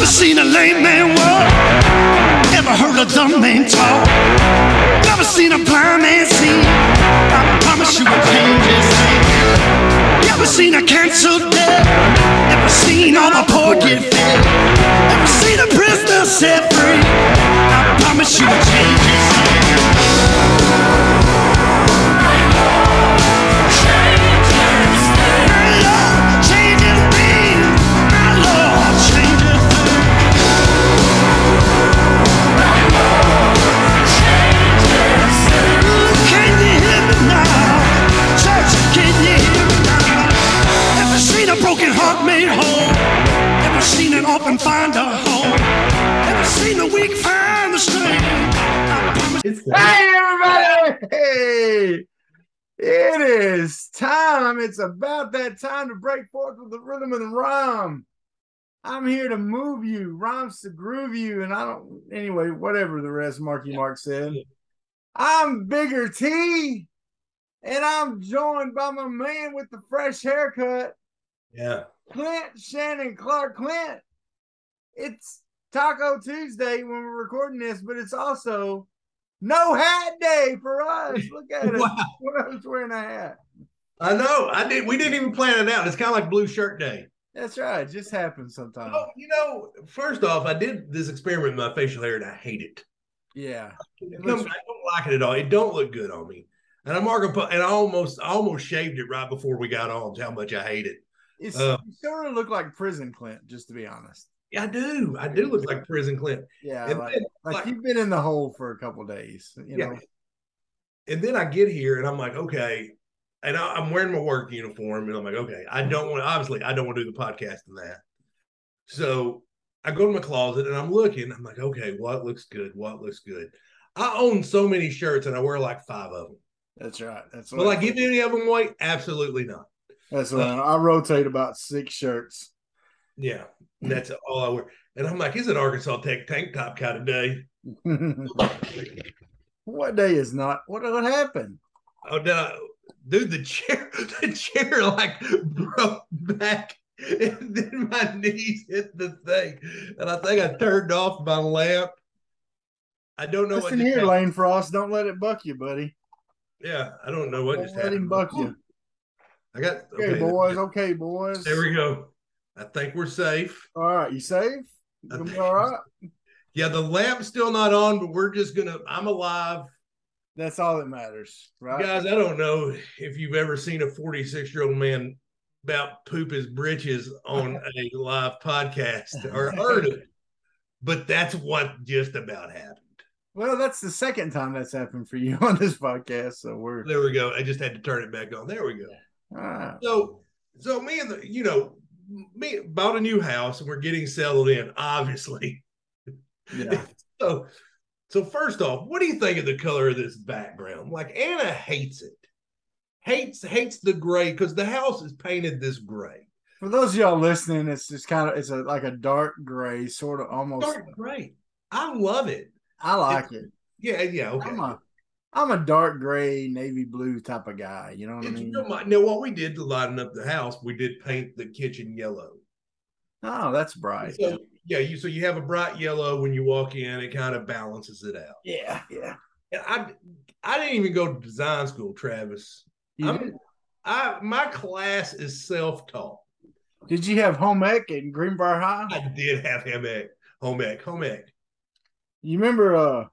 Never seen a lame man walk. Ever heard a dumb man talk. Never seen a blind man see. I promise you will change his name. Never seen a cancer dead. Never seen all the poor get fed. Never seen a prisoner set free. I promise you will change his name. Seen an orphan find a home? Ever seen the weak find the strength? It's Hey, everybody! Hey, it is time. It's about that time to break forth with the rhythm and rhyme. I'm here to move you, rhymes to groove you, and I don't. Anyway, whatever the rest Marky Mark said. I'm Bigger T, and I'm joined by my man with the fresh haircut, yeah. Clint Shannon Clark Clint. It's Taco Tuesday when we're recording this, but it's also no hat day for us. Look at it. Wow. Us wearing a hat. I know. I did. We didn't even plan it out. It's kind of like Blue Shirt Day. That's right. It just happens sometimes. Oh, you know, first off, I did this experiment with my facial hair and I hate it. Yeah. It I don't like it at all. It don't look good on me. And I'm gonna and I almost, I almost shaved it right before we got on. How much I hate it. It's Uh, you sort of look like prison Clint, just to be honest. Yeah, I do. I do look like prison Clint. Yeah. And like, then, like like- you've been in the hole for a couple days. You Yeah. know. And then I get here and I'm like, okay. And I, I'm wearing my work uniform and I'm like, okay, I don't mm-hmm. want, obviously, I don't want to do the podcast in that. So I go to my closet and I'm looking. I'm like, okay, what looks good? What looks good? I own so many shirts and I wear like five of them. That's right. That's Will I give any of them away? Absolutely not. That's uh, right. I rotate about six shirts. Yeah, that's all I wear. And I'm like, it's an Arkansas Tech tank top kind of day. what day is not? What what happened? Oh no, dude, the chair, the chair like broke back, and then my knees hit the thing, and I think I turned off my lamp. I don't know. Listen just here, happened. Lane Frost. Don't let it buck you, buddy. Yeah, I don't know what Don't just let him happened. buck you. I got Okay, boys. Okay, boys. There we go. I think we're safe. All right, you safe? Be all right? Yeah, the lamp's still not on, but we're just gonna. I'm alive. That's all that matters, right? Guys, I don't know if you've ever seen a 46 year old man about poop his britches on a live podcast or heard it, but that's what just about happened. Well, that's the second time that's happened for you on this podcast, so we're There we go. I just had to turn it back on. There we go. all right. So, so me and the, you know, me bought a new house and we're getting settled in, obviously. Yeah. So, so first off, what do you think of the color of this background? Like Anna hates it, hates hates the gray because the house is painted this gray, For those of y'all listening, it's just kind of it's a like a dark gray, sort of almost. dark gray. I love it. I like it. Yeah, yeah, okay. I'm a I'm a dark gray, navy blue type of guy. You know what I It's mean? real mi- now, what we did to lighten up the house, we did paint the kitchen yellow. Oh, that's bright. So, yeah, you so you have a bright yellow when you walk in, it kind of balances it out. Yeah, yeah. And I I didn't even go to design school, Travis. You I'm- I my class is self-taught. did you have home ec in Greenbrier High? I did have home ec, home ec, home ec. You remember uh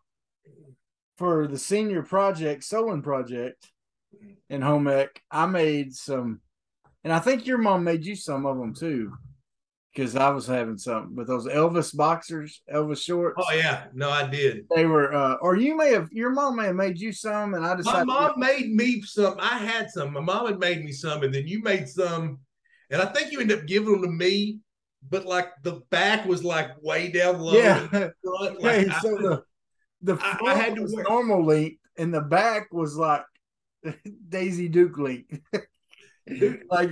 for the senior project, sewing project in home ec, I made some and I think your mom made you some of them too. Because I was having some with those Elvis boxers, Elvis shorts. Oh yeah, no, I did. They were uh or you may have your mom may have made you some and I just, My decided mom made me some. I had some. My mom had made me some, and then you made some, and I think you ended up giving them to me. But like the back was like way down low. Yeah. in the front. Like, I- so the the I- I had to was wear- normal length and the back was like Daisy Duke length. like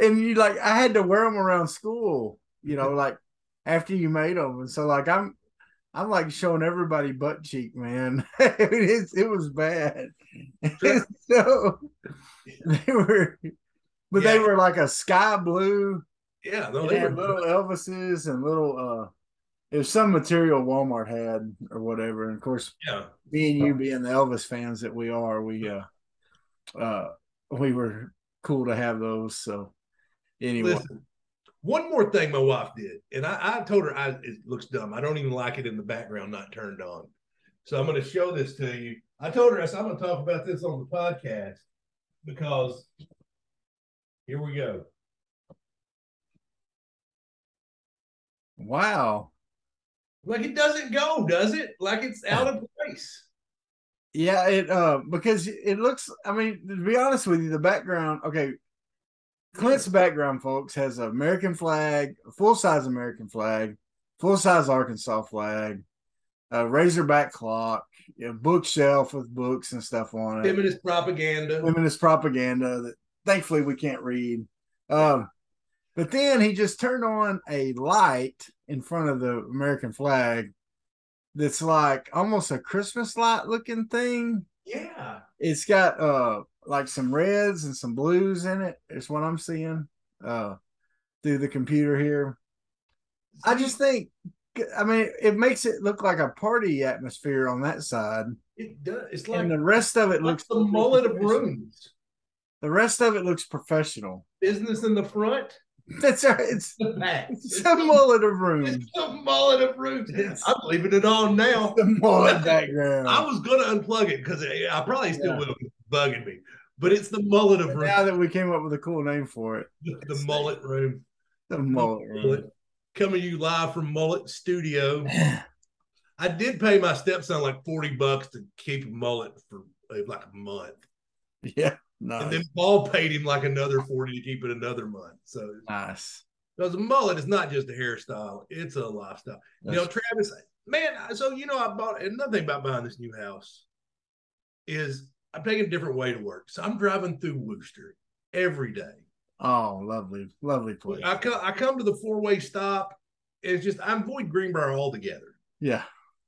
and you like I had to wear them around school, you know, like after you made them. And so like I'm I'm like showing everybody butt cheek, man. it's, it was bad. Sure. so they were but they were like a sky blue yeah, no, they were little Elvises and little uh it was some material Walmart had or whatever. And of course, Yeah. me and you being the Elvis fans that we are, we uh uh we were cool to have those. So anyway, Listen, one more thing my wife did, and I, I told her I, it looks dumb. I don't even like it in the background not turned on. So I'm going to show this to you. I told her I said, I'm going to talk about this on the podcast because here we go. wow. Like it doesn't go, does it? Like it's out of place. Yeah, it uh because it looks I mean, to be honest with you, the background okay. Clint's background, folks, has an American flag, a full size American flag, full size Arkansas flag, a razorback clock, a bookshelf with books and stuff on it. Feminist propaganda. feminist propaganda that thankfully we can't read. Um, but then he just turned on a light in front of the American flag that's like almost a Christmas light looking thing. Yeah. It's got uh like some reds and some blues in it. Is what I'm seeing uh through the computer here. I just think I mean it makes it look like a party atmosphere on that side. it does. It's like, and the rest of it like looks the mullet of rooms. The rest of it looks professional. Business in the front, That's right. It's the. It's a mullet of It's rooms. the mullet of rooms. It's- I'm leaving it on now. The mullet background. I was gonna unplug it because I probably still Yeah. will be bugging me, but it's the mullet of room, now that we came up with a cool name for it, the, the mullet room. the mullet room. Coming to you live from Mullet Studio. I did pay my stepson like forty bucks to keep a mullet for uh, like a month, Yeah, nice. and then Paul paid him like another forty to keep it another month. So nice. because a mullet is not just a hairstyle; it's a lifestyle. you know, Travis, man. So you know, I bought another thing about buying this new house is I'm taking a different way to work. So I'm driving through Wooster every day. oh, lovely, lovely place. I come, I come to the four way stop. And it's just I avoid Greenbrier altogether. Yeah,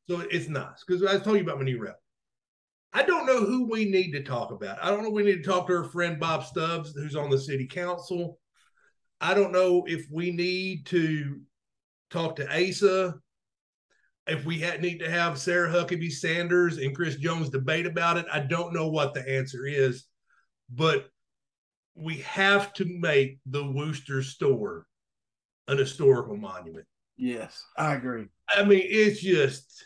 So it's nice because I was telling you about my new route. I don't know who we need to talk about. I don't know. if We need to talk to our friend Bob Stubbs, who's on the city council. I don't know if we need to talk to Asa. If we had, need to have Sarah Huckabee Sanders and Chris Jones debate about it, I don't know what the answer is, but we have to make the Wooster store an historical monument. yes, I agree. I mean, it's just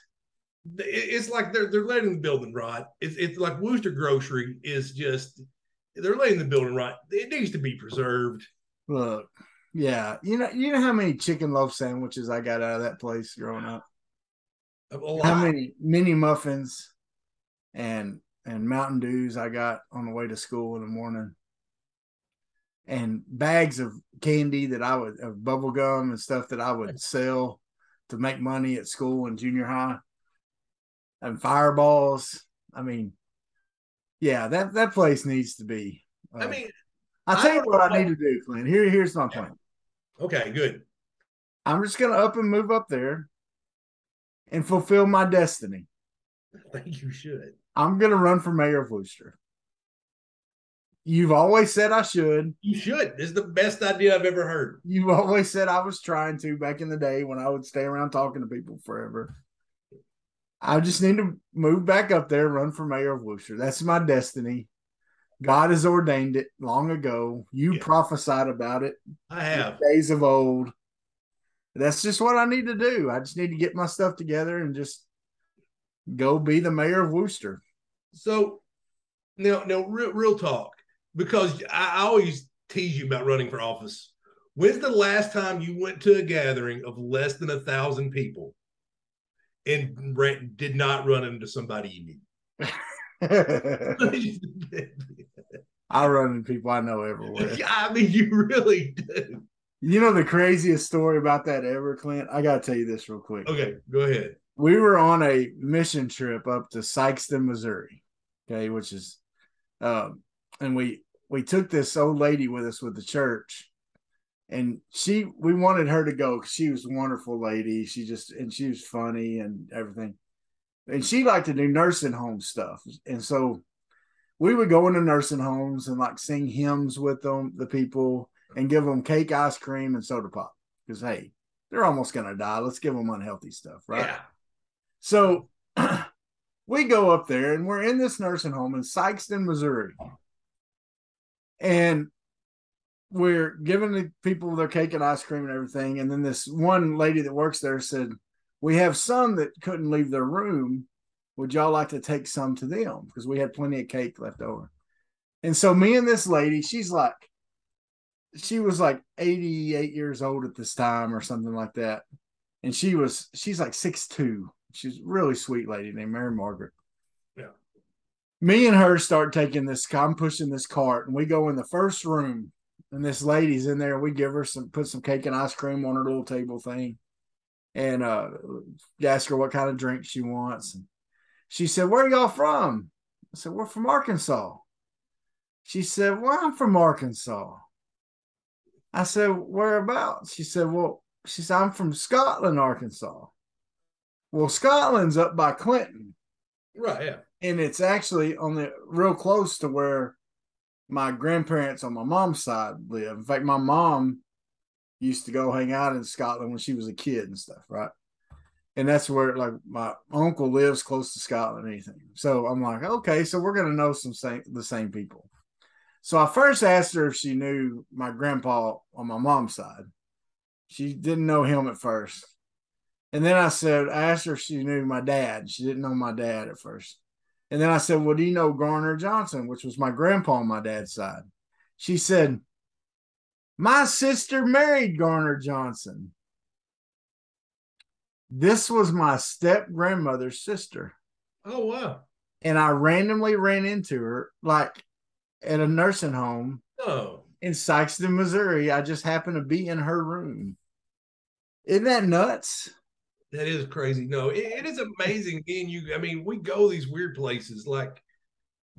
it's like they're they're letting the building rot. It's it's like Wooster Grocery is just they're letting the building rot. It needs to be preserved. Look, yeah, you know, you know how many chicken loaf sandwiches I got out of that place growing up. A lot. How many mini muffins and and Mountain Dews I got on the way to school in the morning. And bags of candy that I would of bubble gum and stuff that I would sell to make money at school in junior high. And fireballs. I mean, yeah, that that place needs to be. I uh, mean, I'll I tell you what I need to do, Clint. Here, here's my plan. okay, good. I'm just gonna up and move up there and fulfill my destiny. I think you should. I'm going to run for mayor of Wooster. You've always said I should. You should. This is the best idea I've ever heard. You've always said I was trying to back in the day when I would stay around talking to people forever. I just need to move back up there, run for mayor of Wooster. That's my destiny. God has ordained it long ago. You Yeah. prophesied about it I have. days of old. That's just what I need to do. I just need to get my stuff together and just go be the mayor of Wooster. So now, now, real, real talk, because I, I always tease you about running for office. When's the last time you went to a gathering of less than a thousand people and ran, did not run into somebody you knew? I run into people I know everywhere. I mean, you really do. You know the craziest story about that ever, Clint? I gotta tell you this real quick. Okay, go ahead. We were on a mission trip up to Sikeston, Missouri. Okay, which is um and we we took this old lady with us with the church. And she we wanted her to go because she was a wonderful lady. She just and she was funny and everything. And she liked to do nursing home stuff. And so we would go into nursing homes and like sing hymns with them, the people, and give them cake, ice cream, and soda pop. Because hey, they're almost gonna die. Let's give them unhealthy stuff, right? Yeah. So we go up there and we're in this nursing home in Sikeston, Missouri. And we're giving the people their cake and ice cream and everything. And then this one lady that works there said, We have some that couldn't leave their room. Would y'all like to take some to them? Because we had plenty of cake left over. And so me and this lady, she's like, she was like 88 years old at this time or something like that. And she was, she's like six two. She's a really sweet lady named Mary Margaret. Yeah. Me and her start taking this, I'm pushing this cart and we go in the first room and this lady's in there. We give her some, put some cake and ice cream on her little table thing. And uh ask her what kind of drink she wants. And she said, Where are y'all from? I said, We're from Arkansas. She said, Well, I'm from Arkansas. I said, Whereabouts? She said, Well, she said, I'm from Scotland, Arkansas. Well, Scotland's up by Clinton, Right. Yeah. and it's actually on the real close to where my grandparents on my mom's side live. In fact, my mom used to go hang out in Scotland when she was a kid and stuff, right? And that's where like my uncle lives close to Scotland and anything. So I'm like, okay, so we're gonna know some same the same people. So I first asked her if she knew my grandpa on my mom's side. She didn't know him at first. And then I said, I asked her if she knew my dad. She didn't know my dad at first. And then I said, Well, do you know Garner Johnson, which was my grandpa on my dad's side? She said, My sister married Garner Johnson. This was my step grandmother's sister. Oh wow. And I randomly ran into her like at a nursing home Oh. in Sikeston, Missouri. I just happened to be in her room. Isn't that nuts? That is crazy. No, it, it is amazing. Being you, I mean, we go these weird places. Like,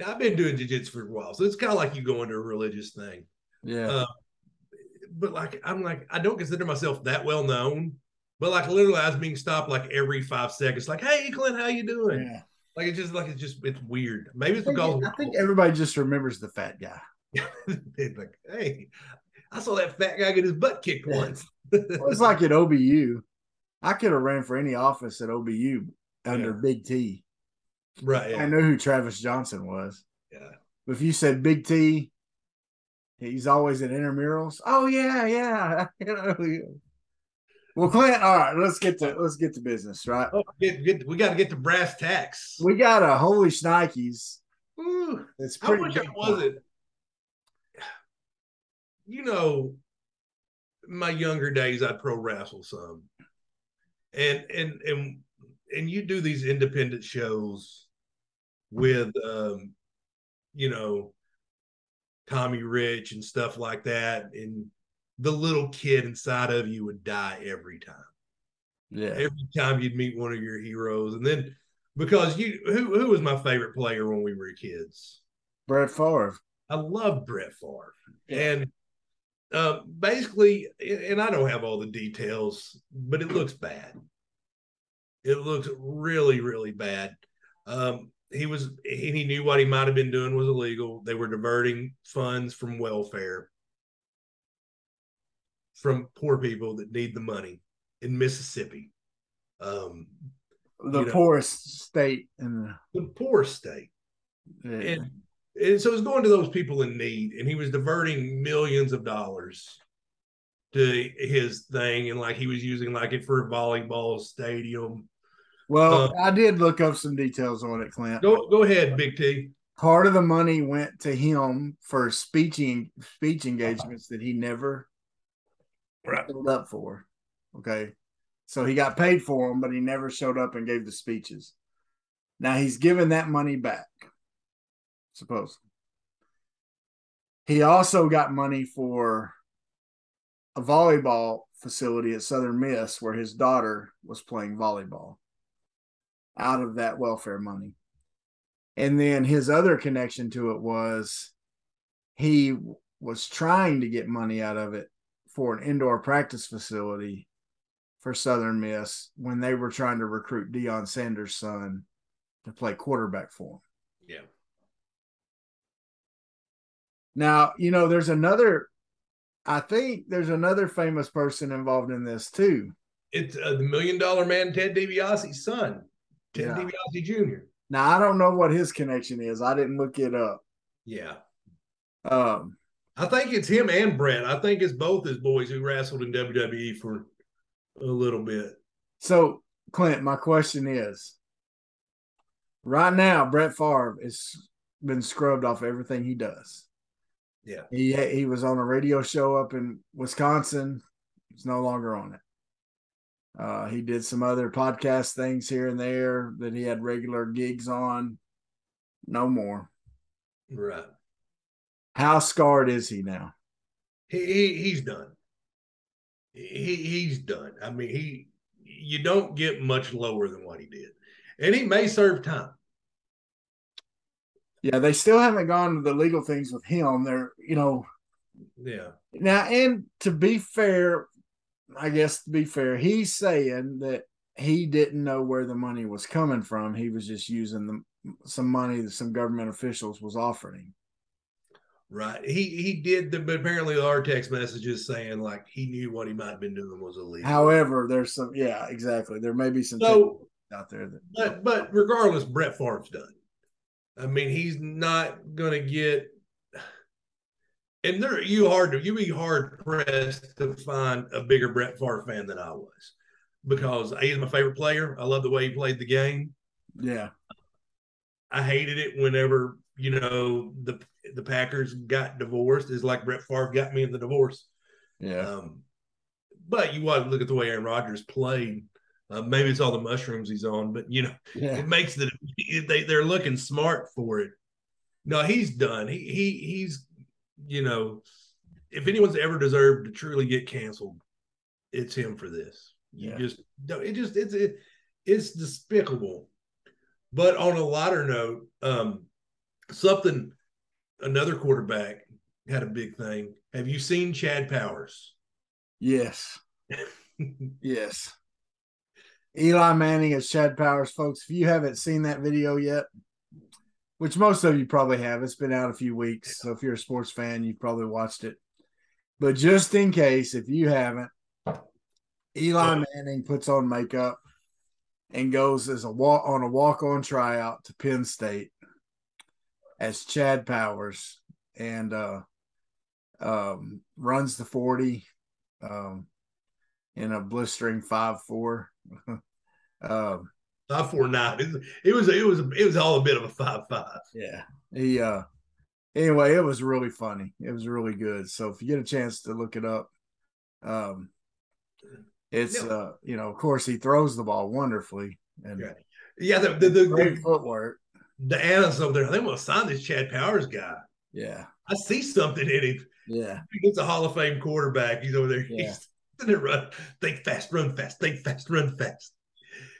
I've been doing jiu-jitsu for a while, so it's kind of like you go into a religious thing. Yeah. Uh, but like, I'm like, I don't consider myself that well known. But like, literally, I was being stopped like every five seconds. Like, hey, Clint, how you doing? yeah. Like, it's just like it's just it's weird. Maybe I it's think, because I think everybody just remembers the fat guy. like, hey, I saw that fat guy get his butt kicked once. It was like at OBU. I could have ran for any office at OBU under Yeah. Big T. right. I Yeah. knew who Travis Johnson was. yeah. But if you said Big T, he's always at intramurals. Oh yeah, yeah. You know, well, Clint, all right, let's get to let's get to business, right? Oh, get, get, we got to get to brass tacks. We got a holy shnikes. Ooh, It's how pretty much big was it? You know, my younger days, I'd pro wrestle some, and and and and you do these independent shows with, um, you know, Tommy Rich and stuff like that, and the little kid inside of you would die every time Yeah. every time you'd meet one of your heroes. And then because you who who was my favorite player when we were kids? Brett Favre. I loved Brett Favre. Yeah. And uh, basically, and I don't have all the details, but it looks bad. It looks really, really bad. Um, he was, and he knew what he might have been doing was illegal. They were diverting funds from welfare from poor people that need the money in Mississippi. Um, The You know. poorest state in the poorest state. the And, and so it's going to those people in need, and he was diverting millions of dollars to his thing, and like he was using like it for a volleyball stadium. Well, Uh, I did look up some details on it, Clint. Go go ahead, Big T. Part of the money went to him for speeching speech engagements that he never Right. showed up for. Okay. So he got paid for them, but he never showed up and gave the speeches. Now he's given that money back, supposedly. He also got money for a volleyball facility at Southern Miss where his daughter was playing volleyball out of that welfare money. And then his other connection to it was he was trying to get money out of it for an indoor practice facility for Southern Miss when they were trying to recruit Deion Sanders' son to play quarterback for him. Yeah. Now, you know, there's another, I think there's another famous person involved in this too. It's uh, the million dollar man, Ted DiBiase's son, Ted Yeah. DiBiase Jr. Now I don't know what his connection is. I didn't look it up. Yeah. Um, I think it's him and Brett. I think it's both his boys who wrestled in WWE for a little bit. so Clint, my question is right now, Brett Favre has been scrubbed off everything he does. Yeah. He he was on a radio show up in Wisconsin. He's no longer on it. Uh, he did some other podcast things here and there that he had regular gigs on. No more. Right. How scarred is he now? He, he he's done. He he's done. I mean, he you don't get much lower than what he did. And he may serve time. Yeah, they still haven't gone to the legal things with him. They're, you know, Yeah. now and to be fair, I guess to be fair, he's saying that he didn't know where the money was coming from. He was just using the, some money that some government officials was offering him. Right. He he did the but apparently there are text messages saying like he knew what he might have been doing was illegal. However, there's some, yeah, exactly. There may be some so out there that, but but regardless, Brett Favre's done. I mean, he's not gonna get and there you hard to you be hard pressed to find a bigger Brett Favre fan than I was. Because he's my favorite player. I love the way he played the game. yeah, I hated it whenever, you know, the the Packers got divorced. It's like Brett Favre got me in the divorce. yeah, Um, but you want to look at the way Aaron Rodgers played. Uh, maybe it's all the mushrooms he's on, but you know, yeah, it makes the they they're looking smart for it. No, he's done. He he he's you know, if anyone's ever deserved to truly get canceled, it's him for this. You Yeah. just no, it just it's it, it's despicable. But on a lighter note, um, something another quarterback had a big thing. Have you seen Chad Powers? yes, yes. Eli Manning as Chad Powers, folks. If you haven't seen that video yet, which most of you probably have, it's been out a few weeks. So if you're a sports fan, you've probably watched it. But just in case, if you haven't, Eli Manning puts on makeup and goes as a walk on a walk on tryout to Penn State as Chad Powers and uh um runs the 40 um in a blistering five four. um Five four nine. It was it was it was all a bit of a five five. yeah. He uh anyway, it was really funny. It was really good. So if you get a chance to look it up, um it's Yeah. uh you know, of course he throws the ball wonderfully and Yeah. Yeah, the the, the, great the, footwork. the analysts over there, they want to sign this Chad Powers guy. Yeah. I see something in him. Yeah. He's a Hall of Fame quarterback. He's over there. Yeah. He's sitting there run, think fast, run fast, think fast, run fast.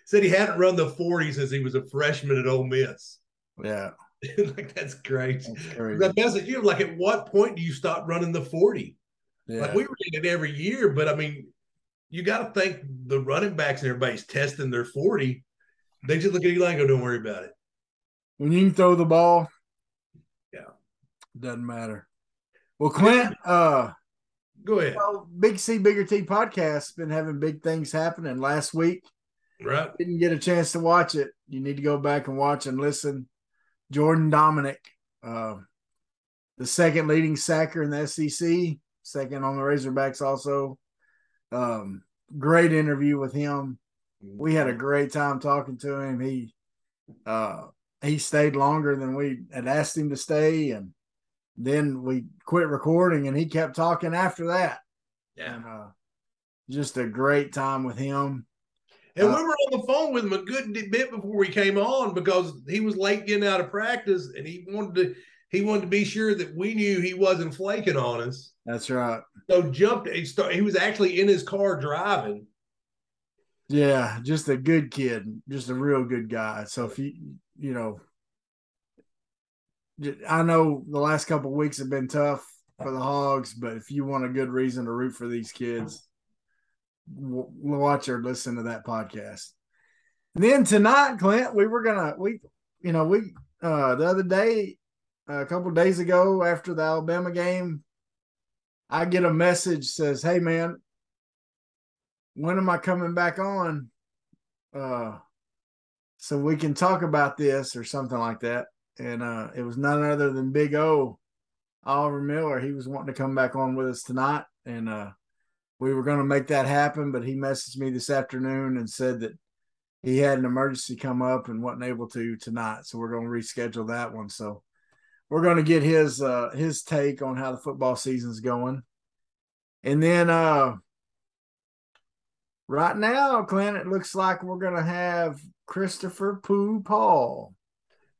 Said he hadn't run the 40 since he was a freshman at Ole Miss. Yeah. like that's great. That's crazy. That message you like at what point do you stop running the 40? Yeah. Like we read it every year, but I mean, you got to think the running backs and everybody's testing their 40. They just look at Eli and go, don't worry about it. when you can throw the ball, Yeah. doesn't matter. Well, Clint, uh, Go ahead. well, Big C Bigger T podcast been having big things happening. Last week, Right. didn't get a chance to watch it. You need to go back and watch and listen. Jordan Domineck, uh, the second leading sacker in the SEC, second on the Razorbacks, also. Um, great interview with him. we had a great time talking to him. He uh he stayed longer than we had asked him to stay, and then we quit recording and he kept talking after that. Yeah. And uh just a great time with him. And Uh, we were on the phone with him a good bit before we came on because he was late getting out of practice and he wanted to he wanted to be sure that we knew he wasn't flaking on us. That's right. So jumped he start, he was actually in his car driving. Yeah, just a good kid, just a real good guy. So if you you know I know the last couple weeks have been tough for the Hogs, but if you want a good reason to root for these kids, watch or listen to that podcast. And then tonight, Clint, we were gonna we you know we uh the other day a couple days ago after the Alabama game, I get a message says, "Hey man, when am I coming back on? Uh, so we can talk about this or something like that. And uh, it was none other than Big O, Oliver Miller. He was wanting to come back on with us tonight, and uh, we were going to make that happen. But he messaged me this afternoon and said that he had an emergency come up and wasn't able to tonight. So we're going to reschedule that one. So we're going to get his uh, his take on how the football season's going, and then uh, right now, Clint, it looks like we're going to have Christopher Pooh Paul.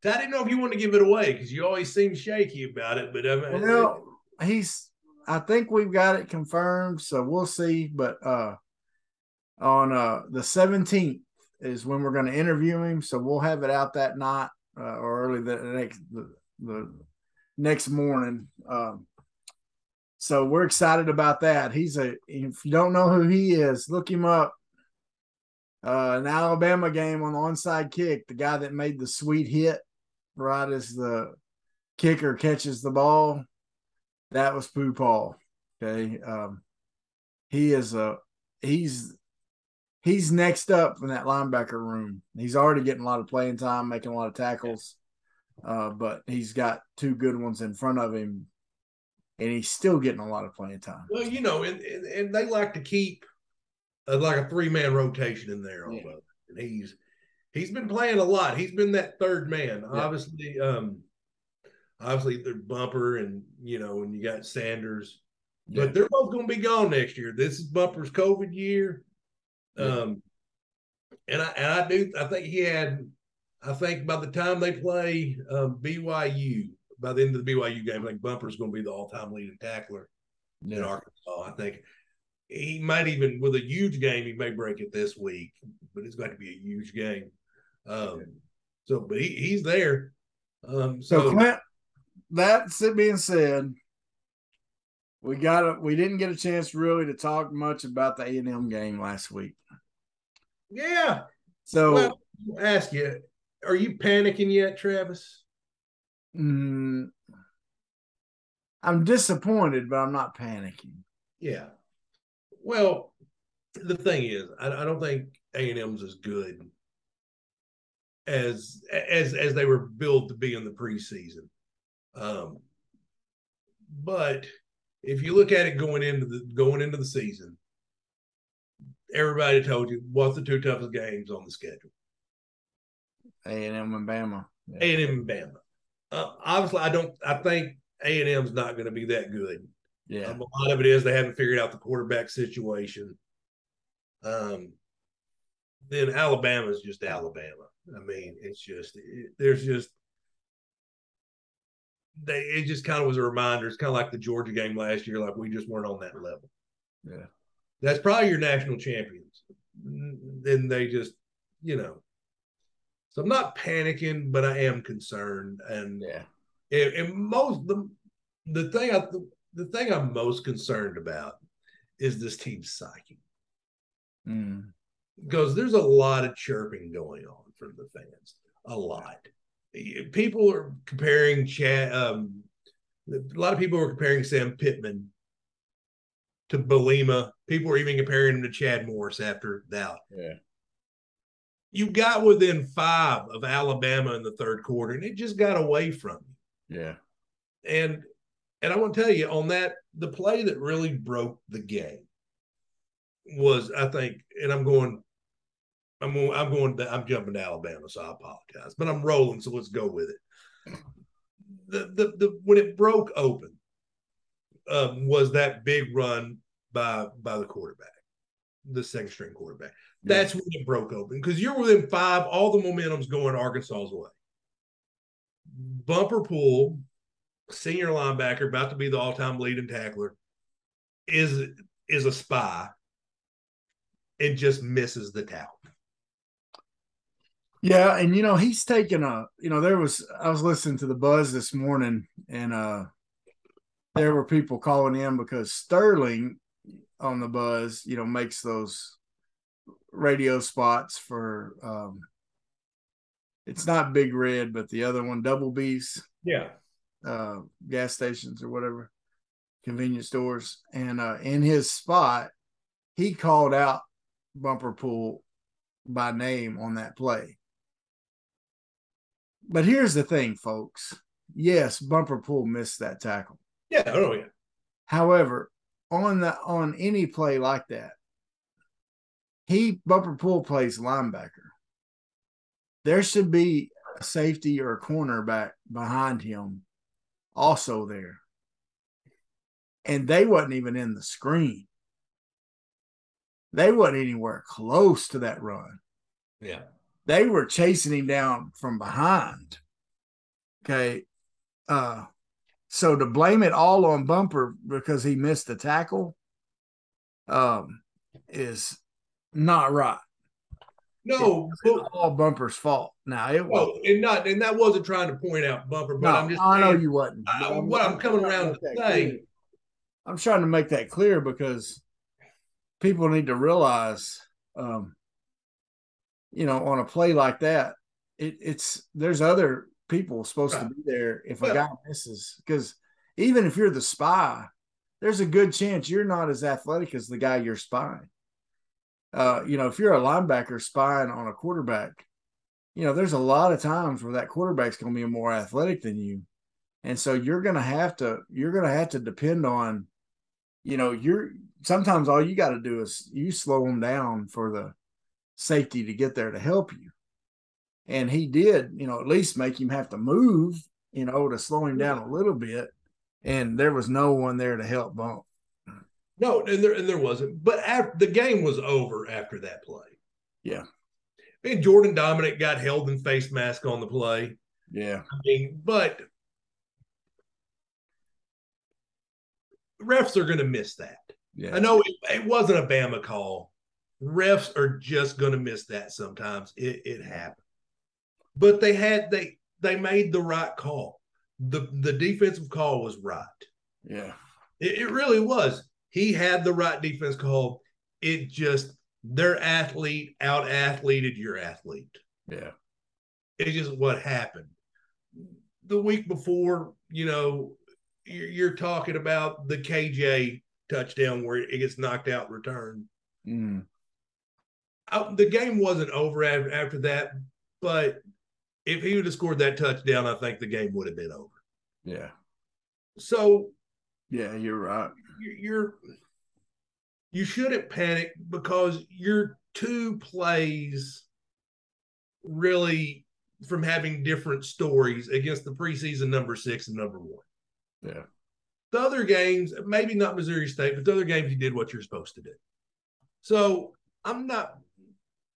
I didn't know if you want to give it away because you always seem shaky about it. But I mean, well, he's. I think we've got it confirmed, so we'll see. But uh, on uh the seventeenth is when we're going to interview him, so we'll have it out that night uh, or early the next the, the next morning. Um, so we're excited about that. He's a. If you don't know who he is, look him up uh, an Alabama game on the onside kick, the guy that made the sweet hit right as the kicker catches the ball, that was Pooh Paul. Okay. Um, he is a he's he's next up in that linebacker room. He's already getting a lot of playing time, making a lot of tackles. Uh, but he's got two good ones in front of him, and he's still getting a lot of playing time. Well, you know, and, and, and they like to keep uh, like a three man rotation in there. Yeah. And he's he's been playing a lot. He's been that third man. Yeah. Obviously, um, obviously the bumper and you know, and you got Sanders. Yeah. But they're both gonna be gone next year. This is Bumper's COVID year. Um and I and I do I think he had I think by the time they play um, BYU, by the end of the BYU game, I think Bumper's going to be the all-time leading tackler yeah. in Arkansas. I think he might even with a huge game he may break it this week but it's going to be a huge game um so but he, he's there. Um so, so Clint, that being said we got a, we didn't get a chance really to talk much about the a&m game last week. Yeah. So well, ask you are you panicking yet travis? Mm, i'm disappointed but i'm not panicking. Yeah. Well, the thing is, I, I don't think A and M's as good as as as they were billed to be in the preseason. Um, but if you look at it going into the going into the season, everybody told you what's the two toughest games on the schedule. A and M and Bama. A and M and Bama. Uh, obviously, I don't. I think A and M's not going to be that good. Yeah. Um, a lot of it is they haven't figured out the quarterback situation. Um, then Alabama is just Alabama. I mean, it's just it, there's just they it just kind of was a reminder. It's kind of like the Georgia game last year, like we just weren't on that level. Yeah. That's probably your national champions. Then they just, you know. So I'm not panicking, but I am concerned. And yeah. And, and most the the thing I the thing I'm most concerned about is this team's psyche. Mm. Because there's a lot of chirping going on from the fans. A lot. People are comparing Chad. Um, a lot of people are comparing Sam Pittman to Bielema. People are even comparing him to Chad Morris after that. Yeah. You got within five of Alabama in the third quarter, and it just got away from you. Yeah. And and I want to tell you on that, the play that really broke the game was, I think, and I'm going, I'm going, I'm going, to, I'm jumping to Alabama, so I apologize, but I'm rolling, so let's go with it. The the the when it broke open, um, was that big run by by the quarterback, the second string quarterback. That's when it broke open because you're within five. All the momentum's going Arkansas's way. Bumper Pool senior linebacker, about to be the all-time leading tackler, is is a spy and just misses the tackle. Yeah, and you know, he's taken a you know, there was I was listening to the buzz this morning and uh there were people calling in because Sterling on the buzz, you know, makes those radio spots for um it's not Big Red, but the other one, Double B's. Yeah uh, gas stations or whatever, convenience stores. And uh, in his spot, he called out Bumper Pool by name on that play. But here's the thing, folks. Yes, Bumper Pool missed that tackle. Yeah, oh yeah. However, on the on any play like that, he Bumper Pool plays linebacker. There should be a safety or a cornerback behind him also there. And they wasn't even in the screen. They wasn't anywhere close to that run. Yeah. They were chasing him down from behind. Okay. Uh so to blame it all on Bumper because he missed the tackle um is not right. No, It's but, all Bumper's fault. Now it was well, and not and that wasn't trying to point out bumper, but no, I'm just I know saying, you wasn't. I- But what I'm coming around to that say- clear. I'm trying to make that clear because people need to realize, um, you know, on a play like that, it, it's there's other people supposed to be there if a guy misses because even if you're the spy, there's a good chance you're not as athletic as the guy you're spying. Uh, you know, if you're a linebacker spying on a quarterback, you know, there's a lot of times where that quarterback's going to be more athletic than you. And so you're going to have to, you're going to have to depend on, you know, you're sometimes all you got to do is you slow them down for the safety to get there to help you. And he did, you know, at least make him have to move, you know, to slow him down a little bit. And there was no one there to help bump. no, and there and there wasn't. But after the game was over after that play. Yeah. And Jordan Domineck got held in face mask on the play. Yeah. I mean, but refs are going to miss that. Yeah. I know it, it wasn't a Bama call. Refs are just going to miss that sometimes. It, it happened, but they had they they made the right call. the The defensive call was right. Yeah. It, it really was. He had the right defense call. It just their athlete out athleted your athlete. Yeah. It's just what happened. The week before, you know, you're, you're talking about the KJ touchdown where it gets knocked out return. Mm. I, the game wasn't over after, after that, but if he would have scored that touchdown, I think the game would have been over. Yeah. So Yeah. You're right. you're, you're you shouldn't panic because you're two plays really from having different stories against the preseason number six and number one. Yeah. The other games, maybe not Missouri State, but the other games you did what you're supposed to do. So I'm not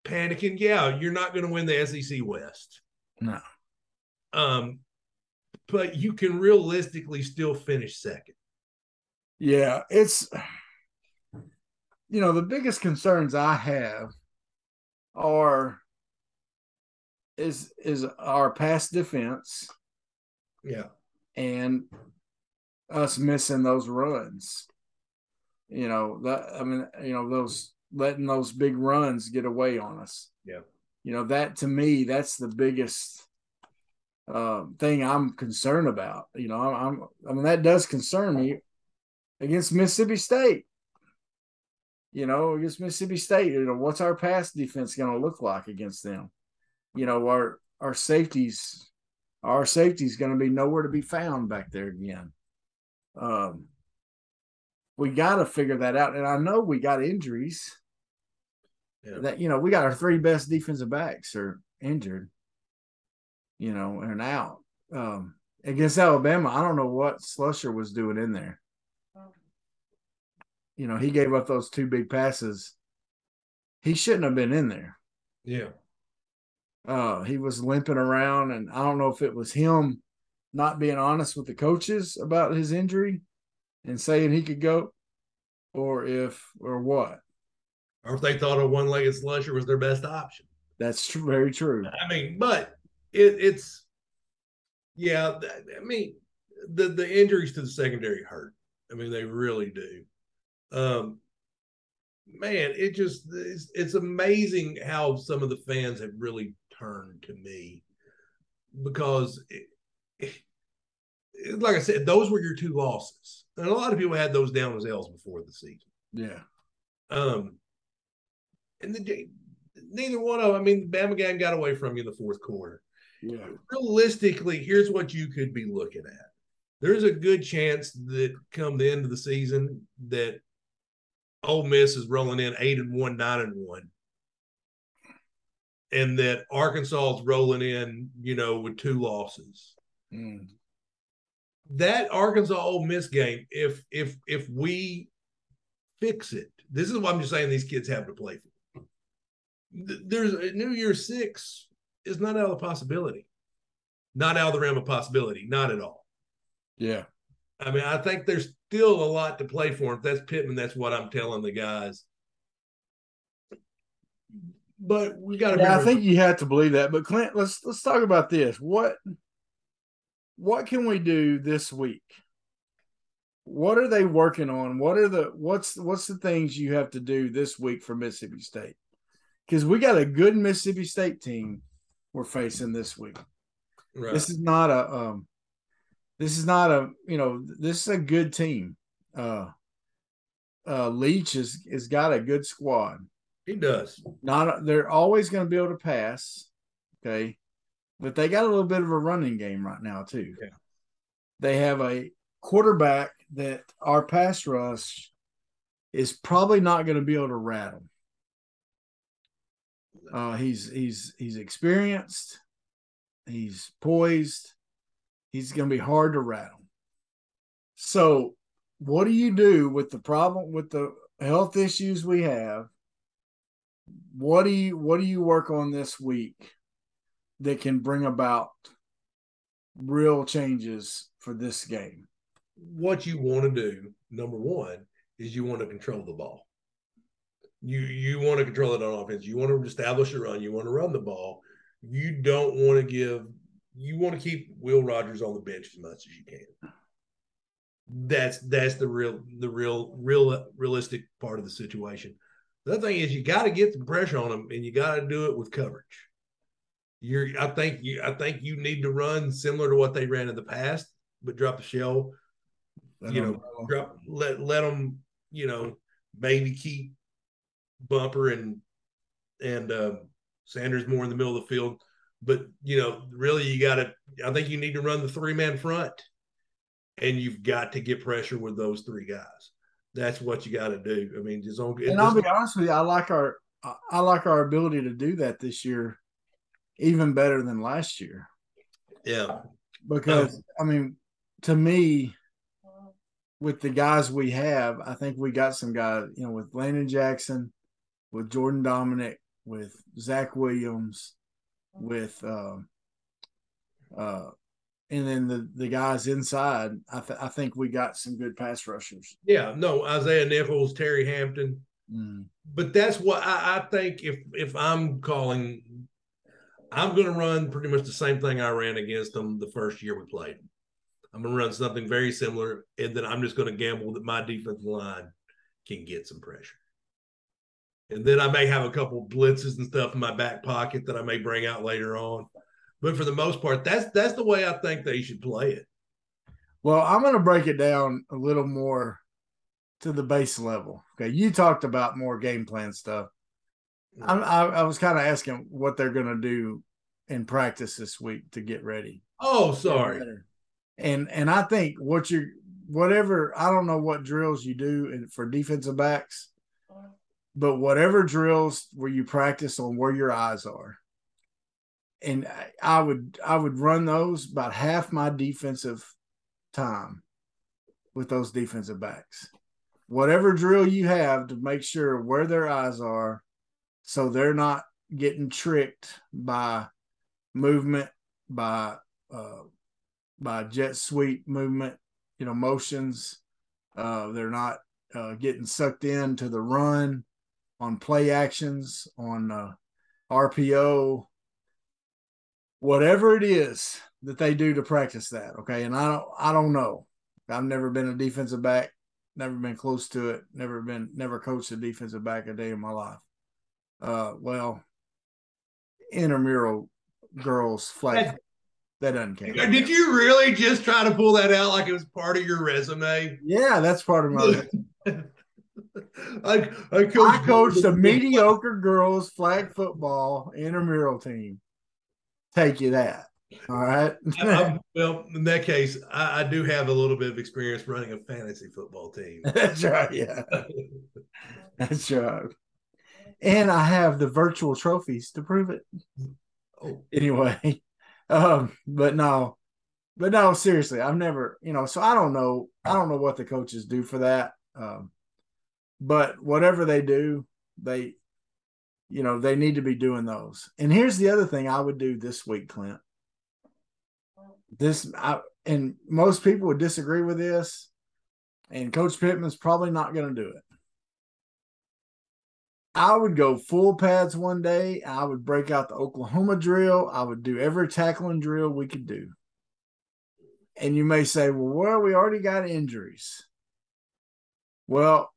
panicking. Yeah, you're not going to win the SEC West. No. Um, but you can realistically still finish second. Yeah, it's you know the biggest concerns I have are is is our pass defense Yeah. and us missing those runs. You know that I mean you know those letting those big runs get away on us. Yeah. You know that to me that's the biggest uh, thing I'm concerned about. You know I'm, I'm I mean that does concern me against Mississippi State. You know, against Mississippi State, you know, what's our pass defense going to look like against them? You know, our our safeties, our safeties going to be nowhere to be found back there again. Um, we got to figure that out, and I know we got injuries. Yeah. That you know, we got our three best defensive backs are injured. You know, and out. Um, against Alabama, I don't know what Slusher was doing in there you know, he gave up those two big passes. He shouldn't have been in there. Yeah. Uh, he was limping around, and I don't know if it was him not being honest with the coaches about his injury and saying he could go, or if or what. Or if they thought a one legged slusher was their best option. That's tr- very true. I mean, but it, it's, yeah, I mean, the, the injuries to the secondary hurt. I mean, they really do. Um, man, it just, it's, it's amazing how some of the fans have really turned to me because, it, it, like I said, those were your two losses. And a lot of people had those down as L's before the season. Yeah. Um, And the neither one of them, I mean, the Bama game got away from you in the fourth quarter. Yeah. Realistically, here's what you could be looking at. There's a good chance that come the end of the season that Ole Miss is rolling in eight and one, nine and one. And that Arkansas is rolling in, you know, with two losses. Mm. That Arkansas Ole Miss game, if if if we fix it, this is what I'm just saying these kids have to play for. There's a New Year Six is not out of the possibility. Not out of the realm of possibility. Not at all. Yeah. I mean, I think there's still a lot to play for. If that's Pittman, that's what I'm telling the guys. But we got to. Yeah, I think you have to believe that. But Clint, let's let's talk about this. What what can we do this week? What are they working on? What are the what's what's the things you have to do this week for Mississippi State? Because we got a good Mississippi State team we're facing this week. Right. This is not a um this is not a you know this is a good team. Uh uh Leach has has got a good squad. He does. Not they're always going to be able to pass, okay, but they got a little bit of a running game right now too. Yeah. They have a quarterback that our pass rush is probably not going to be able to rattle. Uh, he's he's he's experienced. He's poised. He's going to be hard to rattle. So, what do you do with the problem with the health issues we have? What do you what do you work on this week that can bring about real changes for this game? What you want to do, number one, is you want to control the ball. You you want to control it on offense. You want to establish a run. You want to run the ball. You don't want to give. You want to keep Will Rogers on the bench as much as you can. That's that's the real the real real realistic part of the situation. The other thing is you got to get the pressure on them, and you got to do it with coverage. You're, I think you, I think you need to run similar to what they ran in the past, but drop the shell. You know, drop let let them, you know, maybe keep Bumper and and uh, Sanders more in the middle of the field. But you know, really, you got to. I think you need to run the three man front, and you've got to get pressure with those three guys. That's what you got to do. I mean, just on. And I'll be honest with you, I like our I like our ability to do that this year, even better than last year. Yeah, because I mean, to me, with the guys we have, I think we got some guys. You know, with Landon Jackson, with Jordan Domineck, with Zach Williams, with uh, uh, and then the the guys inside. I th- I think we got some good pass rushers. Yeah, no, Isaiah Nichols, Terry Hampton. Mm. But that's what I, I think. If if I'm calling, I'm going to run pretty much the same thing I ran against them the first year we played. I'm going to run something very similar, and then I'm just going to gamble that my defensive line can get some pressure. And then I may have a couple blitzes and stuff in my back pocket that I may bring out later on. But for the most part, that's that's the way I think they should play it. Well, I'm going to break it down a little more to the base level. Okay, you talked about more game plan stuff. I, I, I was kind of asking what they're going to do in practice this week to get ready. Oh, sorry. And and I think what you whatever I don't know what drills you do for defensive backs, but whatever drills where you practice on where your eyes are. And I would I would run those about half my defensive time with those defensive backs. Whatever drill you have to make sure where their eyes are so they're not getting tricked by movement, by uh, by jet sweep movement, you know, motions. Uh, they're not uh, getting sucked into the run on play actions, on uh, RPO, whatever it is that they do to practice that. Okay, and I don't, I don't know. I've never been a defensive back, never been close to it, never been, never coached a defensive back a day in my life. Uh, well, intramural girls flag that doesn't count. Did you really just try to pull that out like it was part of your resume? Yeah, that's part of my. I I coached, I coached a mediocre girls flag football intramural team. Take you that. All right. I- well, in that case, I, I do have a little bit of experience running a fantasy football team. That's right. Yeah. That's right. And I have the virtual trophies to prove it. oh, Anyway. Um, but no, but no, seriously, I've never, you know, so I don't know, I don't know what the coaches do for that. Um, but whatever they do, they, you know, they need to be doing those. And here's the other thing I would do this week, Clint. This, I, and most people would disagree with this, and Coach Pittman's probably not going to do it. I would go full pads one day. I would break out the Oklahoma drill. I would do every tackling drill we could do. And you may say, well, well, we already got injuries. Well,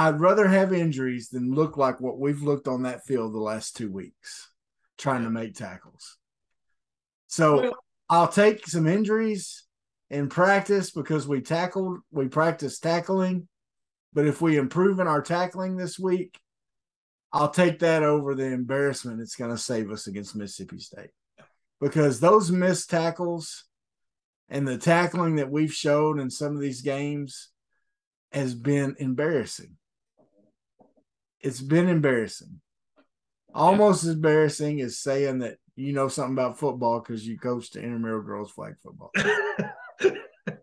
I'd rather have injuries than look like what we've looked on that field the last two weeks trying to make tackles. So I'll take some injuries in practice because we tackled, we practiced tackling. But if we improve in our tackling this week, I'll take that over the embarrassment it's going to save us against Mississippi State. Because those missed tackles and the tackling that we've showed in some of these games has been embarrassing. It's been embarrassing. Almost as embarrassing as saying that you know something about football because you coached the intramural girls flag football.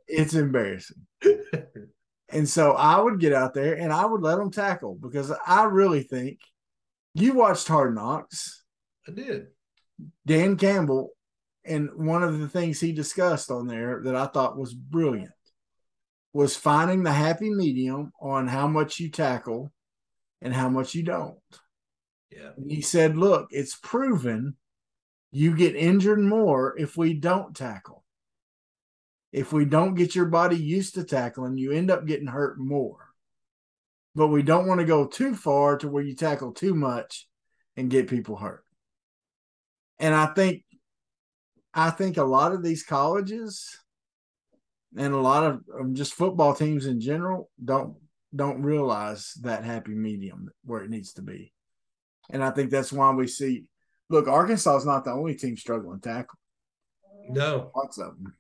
It's embarrassing. And so I would get out there and I would let them tackle because I really think you watched Hard Knocks, I did. Dan Campbell, and one of the things he discussed on there that I thought was brilliant was finding the happy medium on how much you tackle and how much you don't. Yeah. And he said, Look, it's proven you get injured more if we don't tackle. If we don't get your body used to tackling, you end up getting hurt more. But we don't want to go too far to where you tackle too much and get people hurt. And I think I think a lot of these colleges and a lot of um, just football teams in general don't don't realize that happy medium where it needs to be. And I think that's why we see look, Arkansas is not the only team struggling tackle. No. Lots of them.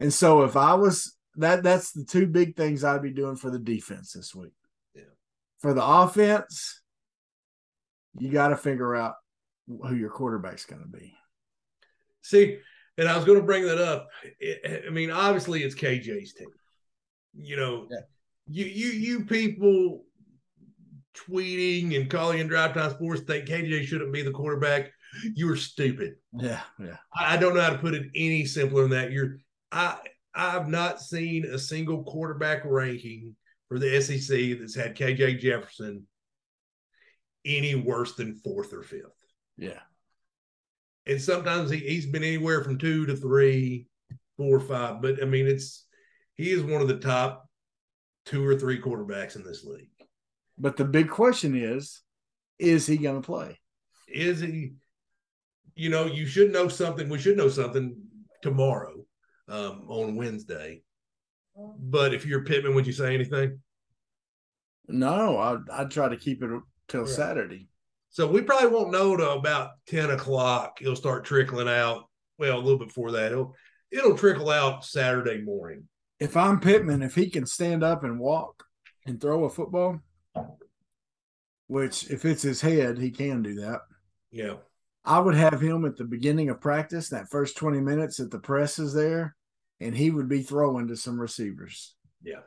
And so if I was that that's the two big things I'd be doing for the defense this week. Yeah. For the offense, you got to figure out who your quarterback's going to be. See, and I was going to bring that up. I mean, obviously, it's KJ's team. You know, Yeah. You you you people tweeting and calling in drive time sports think KJ shouldn't be the quarterback. You're stupid. Yeah, yeah. I don't know how to put it any simpler than that. You're I I've not seen a single quarterback ranking for the SEC that's had KJ Jefferson any worse than fourth or fifth. Yeah. And sometimes he, he's been anywhere from two to three, four or five. But I mean, it's he is one of the top two or three quarterbacks in this league. But the big question is is he going to play? Is he? You know, you should know something. We should know something tomorrow um, on Wednesday. But if you're Pittman, would you say anything? No, I I'd try to keep it till Yeah. Saturday. So we probably won't know till about ten o'clock. It'll start trickling out. Well, a little bit before that, it'll it'll trickle out Saturday morning. If I'm Pittman, if he can stand up and walk and throw a football, which if it's his head, he can do that. Yeah, I would have him at the beginning of practice, that first 20 minutes that the press is there, and he would be throwing to some receivers. yeah.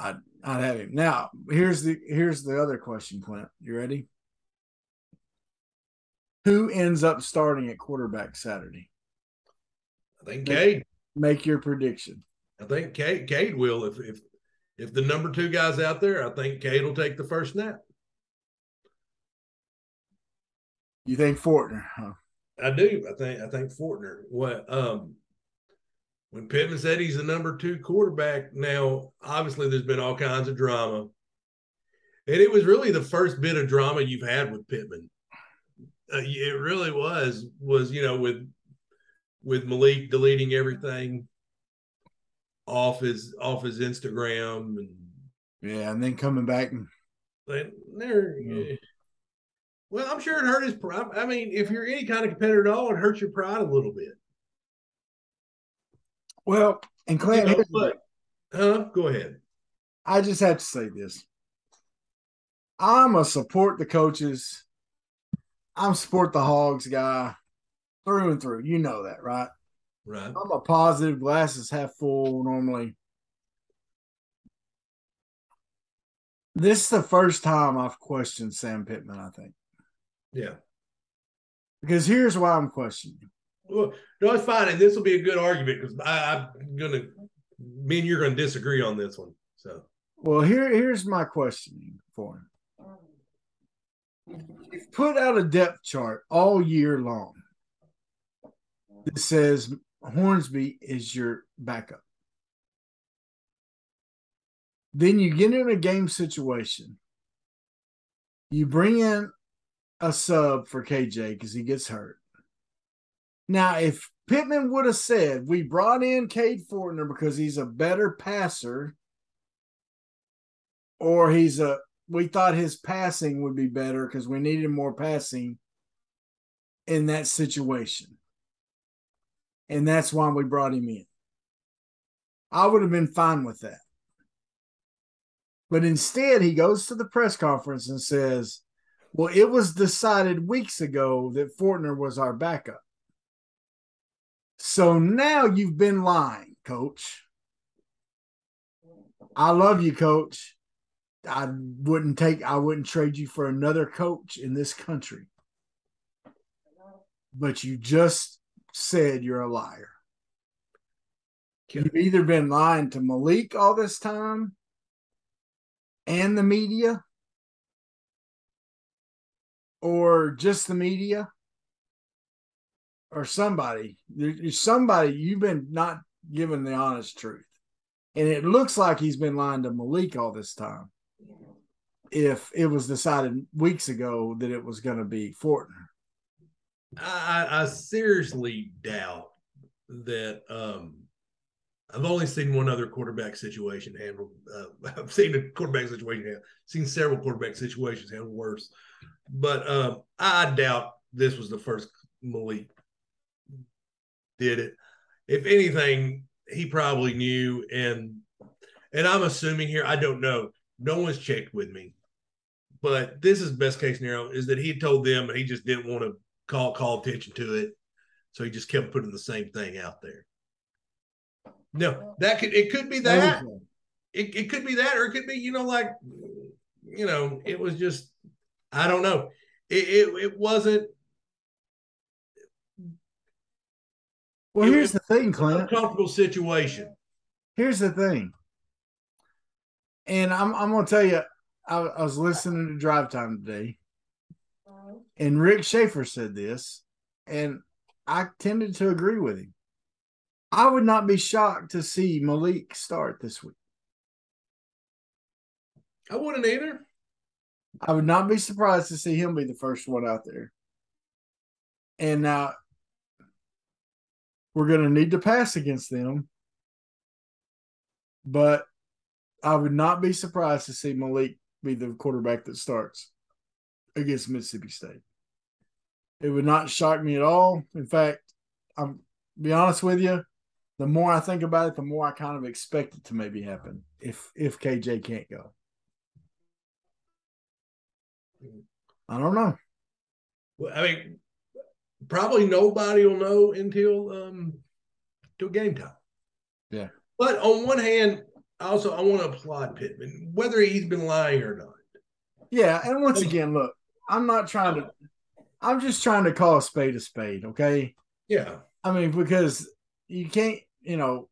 I'd, I'd have him. Now, here's the here's the other question, Clint. You ready? Who ends up starting at quarterback Saturday? I think Cade. Make your prediction. I think Kate Cade will if if if the number two guy's out there. I think Cade will take the first snap. You think Fortner? Huh? I do. I think I think Fortner. What um when Pittman said he's the number two quarterback, now obviously there's been all kinds of drama. And it was really the first bit of drama you've had with Pittman. Uh, it really was was you know with with Malik deleting everything off his off his Instagram and Yeah, and then coming back and They, they're Yeah. well. I'm sure it hurt his pride. I mean, if you're any kind of competitor at all, it hurts your pride a little bit. well, and You Clint, know, but, huh? Go ahead. I just have to say this. I'm a support the coaches. I'm support the hogs guy through and through. You know that, right? Right. I'm a positive, glasses half full normally. This is the first time I've questioned Sam Pittman, I think. Yeah. Because here's why I'm questioning. Well, no, it's fine, and this will be a good argument because I'm gonna, me and you're gonna disagree on this one. So Well, here here's my questioning for him. You've put out a depth chart all year long that says Hornsby is your backup. Then you get in a game situation. You bring in a sub for KJ because he gets hurt. Now, if Pittman would have said, We brought in Cade Fortner because he's a better passer, or he's a we thought his passing would be better because we needed more passing in that situation. And that's why we brought him in. I would have been fine with that. But instead, he goes to the press conference and says, Well, it was decided weeks ago that Fortner was our backup. So now you've been lying, coach. I love you, coach. I wouldn't take I wouldn't trade you for another coach in this country. But you just said you're a liar. You've either been lying to Malik all this time and the media or just the media or somebody. There's somebody you've been not given the honest truth. And it looks like he's been lying to Malik all this time. If it was decided weeks ago that it was going to be Fortner. I, I seriously doubt that. Um, I've only seen one other quarterback situation handled. Uh, I've seen a quarterback situation handled, seen several quarterback situations handled worse, but um, I doubt this was the first Malik did it. If anything, he probably knew, and and I'm assuming here. I don't know. No one's checked with me, but this is best case scenario is that he told them and he just didn't want to call call attention to it, so he just kept putting the same thing out there. No, that could it could be that it, it could be that or it could be you know like you know it was just I don't know it it, it wasn't Well, It- here's the thing, Clint. comfortable situation. Here's the thing. And I'm I'm gonna tell you, I, I was listening to Drive Time today, and Rick Schaefer said this, and I tended to agree with him. I would not be shocked to see Malik start this week. I wouldn't either. I would not be surprised to see him be the first one out there. And now we're going to need to pass against them. But I would not be surprised to see Malik be the quarterback that starts against Mississippi State. It would not shock me at all. In fact, I'm be honest with you, the more I think about it, the more I kind of expect it to maybe happen if if KJ can't go. I don't know. Well, I mean, probably nobody will know until um till game time. Yeah. But on one hand, also I want to applaud Pittman, whether he's been lying or not. Yeah, and once again, look, I'm not trying to. I'm just trying to call a spade a spade. Okay. Yeah. I mean, because you can't, you know,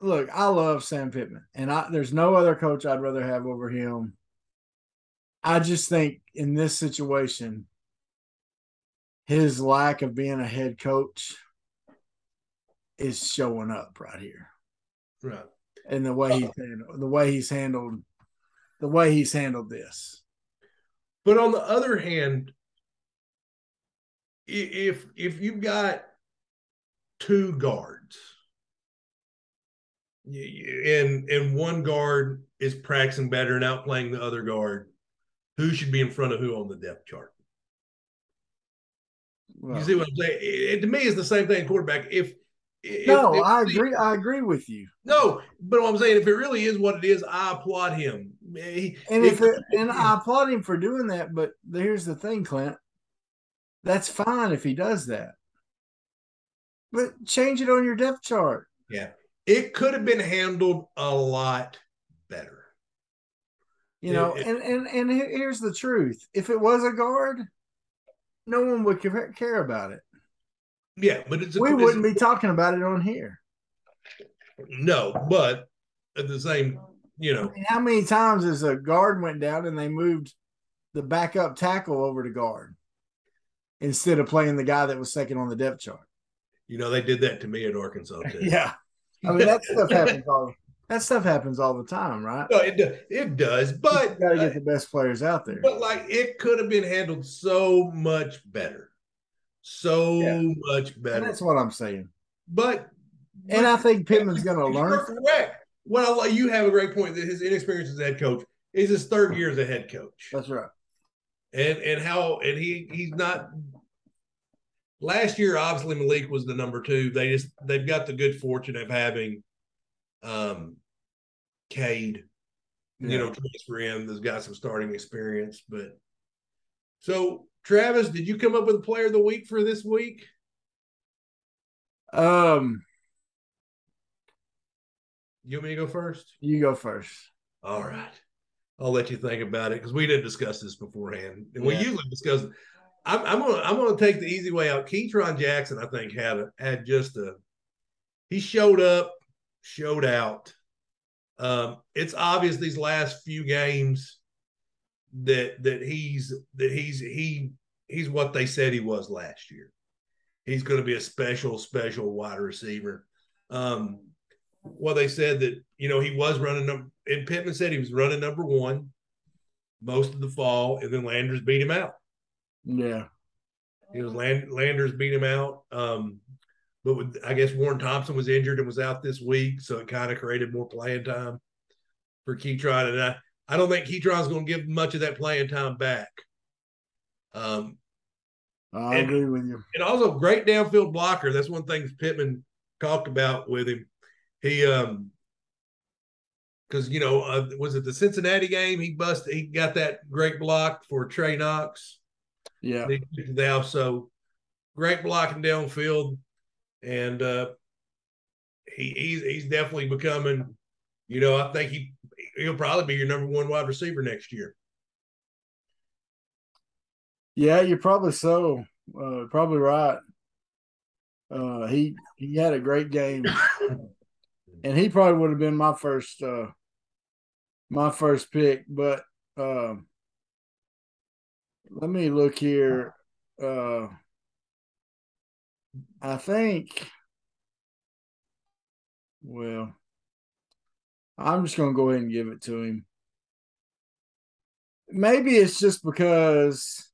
look, I love Sam Pittman, and I there's no other coach I'd rather have over him. I just think in this situation, his lack of being a head coach is showing up right here, Right. and the way he's handled, the way he's handled, the way he's handled this. But on the other hand, if if you've got two guards, and and one guard is practicing better and outplaying the other guard, who should be in front of who on the depth chart? Well, you see what I'm saying? It, it- to me, it's the same thing. Quarterback. If, if no, if- I agree. I agree with you. No, but what I'm saying, if it really is what it is, I applaud him. He- And if it, and I applaud him for doing that, but here's the thing, Clint. That's fine if he does that. But change it on your depth chart. Yeah, it could have been handled a lot better. You know, It- and and and here's the truth: if it was a guard, no one would care about it. Yeah, but it's a, We it's- wouldn't be talking about it on here. no, but at the same, you I know, mean, how many times has a guard went down and they moved the backup tackle over to guard instead of playing the guy that was second on the depth chart? you know, they did that to me at Arkansas too. Yeah, I mean that stuff happens all that stuff happens all the time, right? No, it do- it does, but got to get the best players out there. but like it could have been handled so much better, so Yeah. much And better. that's what I'm saying. But And I think Pittman's going to You're learn. correct. Well, you have a great point that his inexperience as head coach is his third year as a head coach, That's right. and and how and he he's not. Last year, obviously Malik was the number two. They just they've got the good fortune of having, um, Cade, you know, transfer in that's got some starting experience. But so, Travis, did you come up with a player of the week for this week? Um, You want me to go first? you go first. All right. I'll let you think about it because we didn't discuss this beforehand. And we usually discuss I'm, I'm gonna I'm gonna take the easy way out. Ketron Jackson, I think, had a, had just a he showed up, showed out. Um, it's obvious these last few games that that he's that he's he he's what they said he was last year. He's going to be a special special wide receiver. Um, well, they said that you know he was running number, and Pittman said he was running number one most of the fall, and then Landers beat him out. Yeah. It was Land, Landers beat him out. Um, but with, I guess Warren Thompson was injured and was out this week, so it kind of created more playing time for Ketron. And I, I don't think Ketron's going to give much of that playing time back. Um, I And- agree with you. and also great downfield blocker. That's one thing Pittman talked about with him. He um because you know uh, was it the Cincinnati game? He busted. He got that great block for Trey Knox. Yeah. They took it down. So great blocking downfield, and uh he he's he's definitely becoming. You know, I think he he'll probably be your number one wide receiver next year. Yeah, you're probably so. Uh, probably right. Uh, he he had a great game, and he probably would have been my first uh, my first pick. But um, let me look here. Uh, I think. Well, I'm just gonna go ahead and give it to him. Maybe it's just because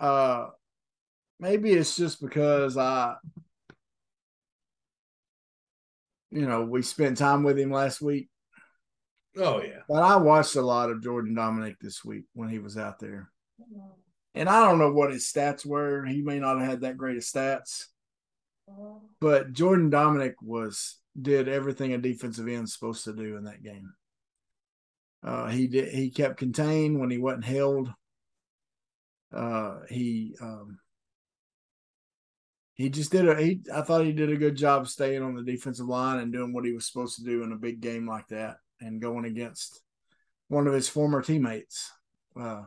uh maybe it's just because I you know, we spent time with him last week, Oh yeah, but I watched a lot of Jordan Domineck this week when he was out there. And I don't know what his stats were. He may not have had that great of stats. But Jordan Domineck was did everything a defensive end's supposed to do in that game. Uh, he did. He kept contained when he wasn't held. Uh, he um, he just did a. He I thought he did a good job staying on the defensive line and doing what he was supposed to do in a big game like that, and going against one of his former teammates, uh,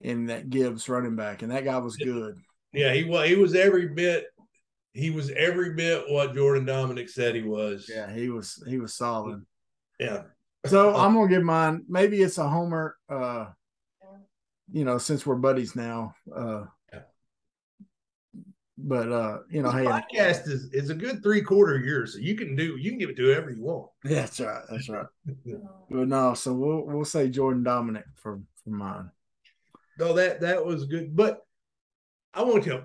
in that Gibbs running back, and that guy was good. yeah. He was he was every bit. He was every bit what Jordan Domineck said he was. Yeah, he was he was solid. yeah. So I'm gonna give mine. Maybe it's a homer. Uh, you know, since we're buddies now. Uh. But uh, you know, This hey, podcast is is a good three quarter year, so you can do you can give it to whoever you want. yeah, that's right, that's right. But no, so we'll we'll say Jordan Domineck for for mine. No, that that was good. But I want to tell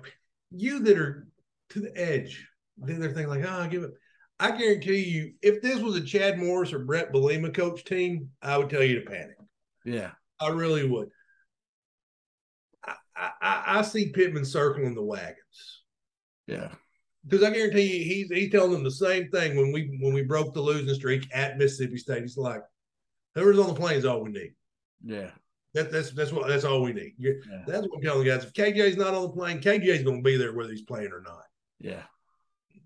you that are to the edge. Then they're thinking like, oh, I give it. I guarantee you, if this was a Chad Morris or Brett Bielema coach team, I would tell you to panic. Yeah. I really would. I, I, I see Pittman circling the wagons Yeah. because I guarantee you, he's he's telling them the same thing when we when we broke the losing streak at Mississippi State. He's like, whoever's on the plane is all we need. Yeah. That, that's that's what that's all we need. You're, Yeah. That's what I'm telling the guys. If KJ's not on the plane, KJ's going to be there whether he's playing or not. Yeah.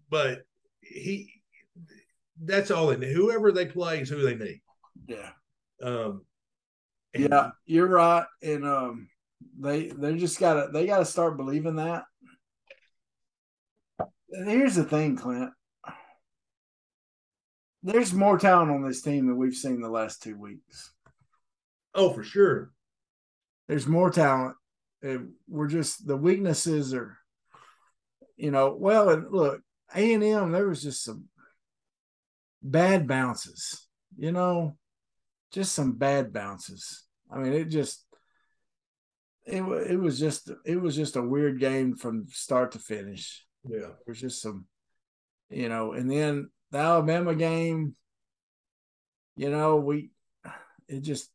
But he, that's all they need. Whoever they play is who they need. Yeah. Um, and Yeah, you're right. And um they they just gotta they gotta start believing that. Here's the thing, Clint. There's more talent on this team than we've seen the last two weeks. Oh, for sure. There's more talent. And we're just the weaknesses are, you know, well, and look, A and M, there was just some bad bounces, you know, just some bad bounces. I mean, it just it it was just it was just a weird game from start to finish. Yeah. There's just some, you know, and then the Alabama game, you know, we it just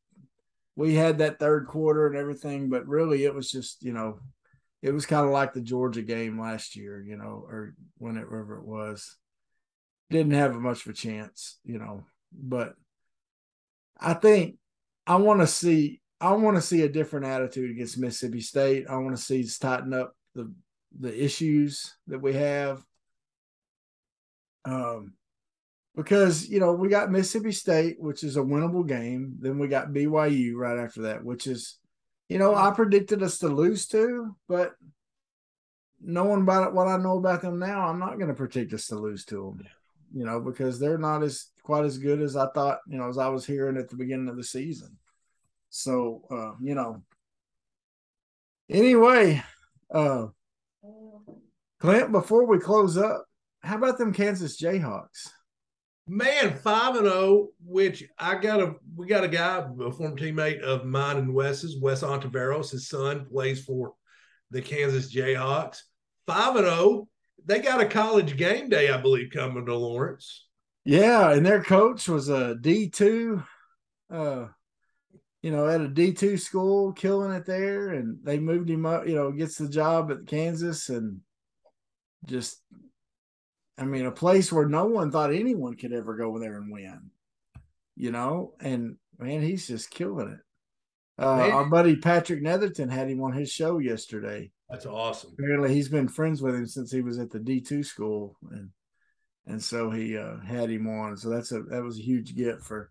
we had that third quarter and everything, but really it was just, you know, it was kind of like the Georgia game last year, you know, or whenever it was. Didn't have much of a chance, you know, but I think I want to see I want to see a different attitude against Mississippi State. I want to see us tighten up the the issues that we have. Um, because you know we got Mississippi State, which is a winnable game. Then we got BYU right after that, which is, you know, I predicted us to lose to, but knowing about it, what I know about them now, I'm not going to predict us to lose to them. You know, because they're not as quite as good as I thought. You know, as I was hearing at the beginning of the season. So, uh, you know, anyway, uh, Clint, before we close up, how about them Kansas Jayhawks? Man, five and zero. Which I got a we got a guy, a former teammate of mine and Wes's, Wes Ontiveros. His son plays for the Kansas Jayhawks. Five and zero. They got a college game day, I believe, coming to Lawrence. Yeah, and their coach was a D two, uh, you know, at a D two school, killing it there, and they moved him up. You know, gets the job at Kansas, and just, I mean, a place where no one thought anyone could ever go there and win. You know, and man, he's just killing it. Uh, our buddy Patrick Netherton had him on his show yesterday. That's awesome. apparently he's been friends with him since he was at the D two school, and and so he uh, had him on. So that's a that was a huge get for.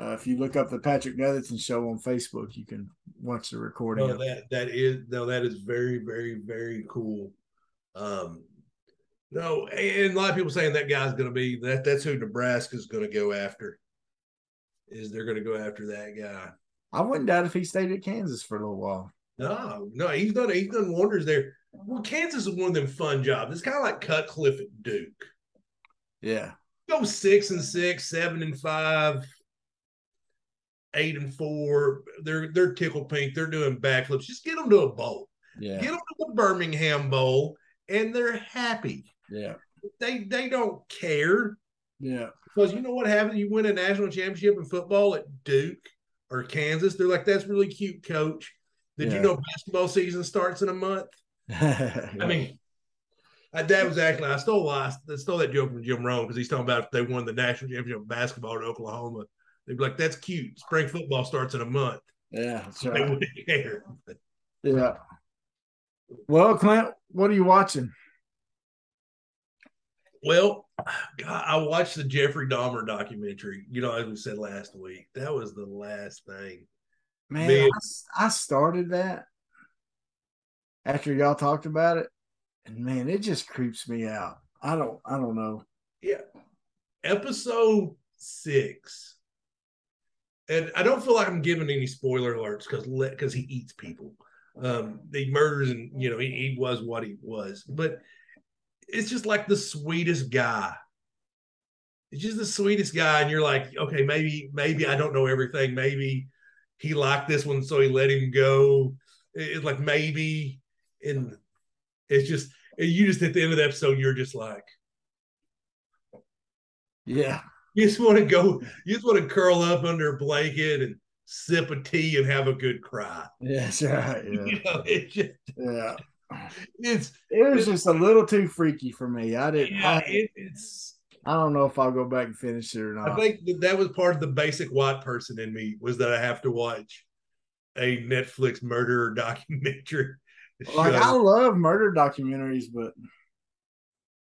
Uh, if you look up the Patrick Netherton show on Facebook, you can watch the recording. No, that that is no, that is very, very, very cool. Um, no, and a lot of people saying that guy's going to be that. That's who Nebraska's going to go after. Is they're going to go after that guy? I wouldn't doubt if he stayed at Kansas for a little while. No, no, he's done he's done wonders there. Well, Kansas is one of them fun jobs. It's kind of like Cutcliffe at Duke. Yeah, Go six and six, seven and five, eight and four. They're they're tickle pink. They're doing backflips. Just get them to a bowl. yeah, Get them to the Birmingham Bowl, and they're happy. yeah, They they don't care yeah, because you know what happens. You win a national championship in football at Duke or Kansas. They're like, that's really cute, coach. Did Yeah. you know basketball season starts in a month? I mean, I, that was actually I stole I stole that joke from Jim Rome because he's talking about they won the national championship of basketball in Oklahoma. They'd be like, "That's cute. Spring football starts in a month." yeah, that's They right. wouldn't care. yeah. Well, Clint, what are you watching? Well, God, I watched the Jeffrey Dahmer documentary. You know, as we said last week, that was the last thing. Man, Man. I, I started that after y'all talked about it, and man, it just creeps me out. I don't, I don't know. Yeah, episode six, and I don't feel like I'm giving any spoiler alerts because because he eats people. Um, he murders and you know he, he was what he was, but it's just like the sweetest guy. It's just the sweetest guy, and you're like, okay, maybe maybe I don't know everything. Maybe he liked this one, so he let him go. It- It's like maybe, and it's just you just at the end of the episode, you're just like, Yeah. You just want to go, you just want to curl up under a blanket and sip a tea and have a good cry. Yeah, that's right. Yeah. You know, it just, yeah. it's, It was just a little too freaky for me. I didn't yeah, I, it, it's, I don't know if I'll go back and finish it or not. I think that, that was part of the basic white person in me was that I have to watch a Netflix murder documentary. like I love murder documentaries, but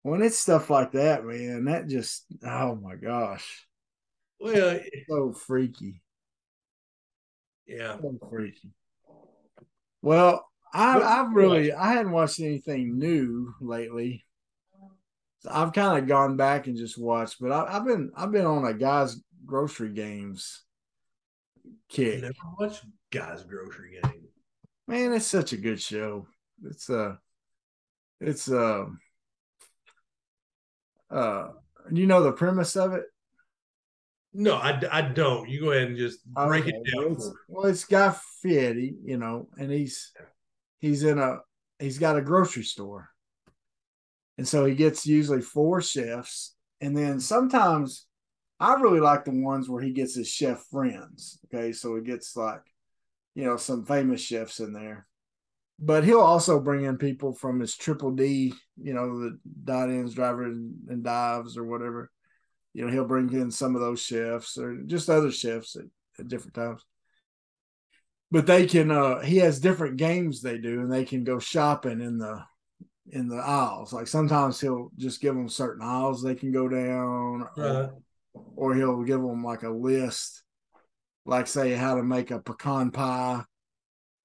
when it's stuff like that, man, that just oh my gosh. well, it's So freaky. yeah, So freaky. Well, I I've really I hadn't watched anything new lately. So I've kind of gone back and just watched, but I, I've been I've been on a guys grocery games kick. never watched Guys Grocery Game. Man, it's such a good show. It's uh it's uh uh you know the premise of it? No, I, I don't. You go ahead and just break Okay, it down. it's, well, it's Guy Fieri, you know, and he's he's in a he's got a grocery store. And so he gets usually four chefs. And then sometimes I really like the ones where he gets his chef friends. Okay. So he gets like, you know, some famous chefs in there. But he'll also bring in people from his triple D, you know, the dot ends, driver and, dives or whatever. You know, he'll bring in some of those chefs or just other chefs at, at different times but they can uh he has different games they do and they can go shopping in the in the aisles like sometimes he'll just give them certain aisles they can go down Right. or, or he'll give them like a list like say how to make a pecan pie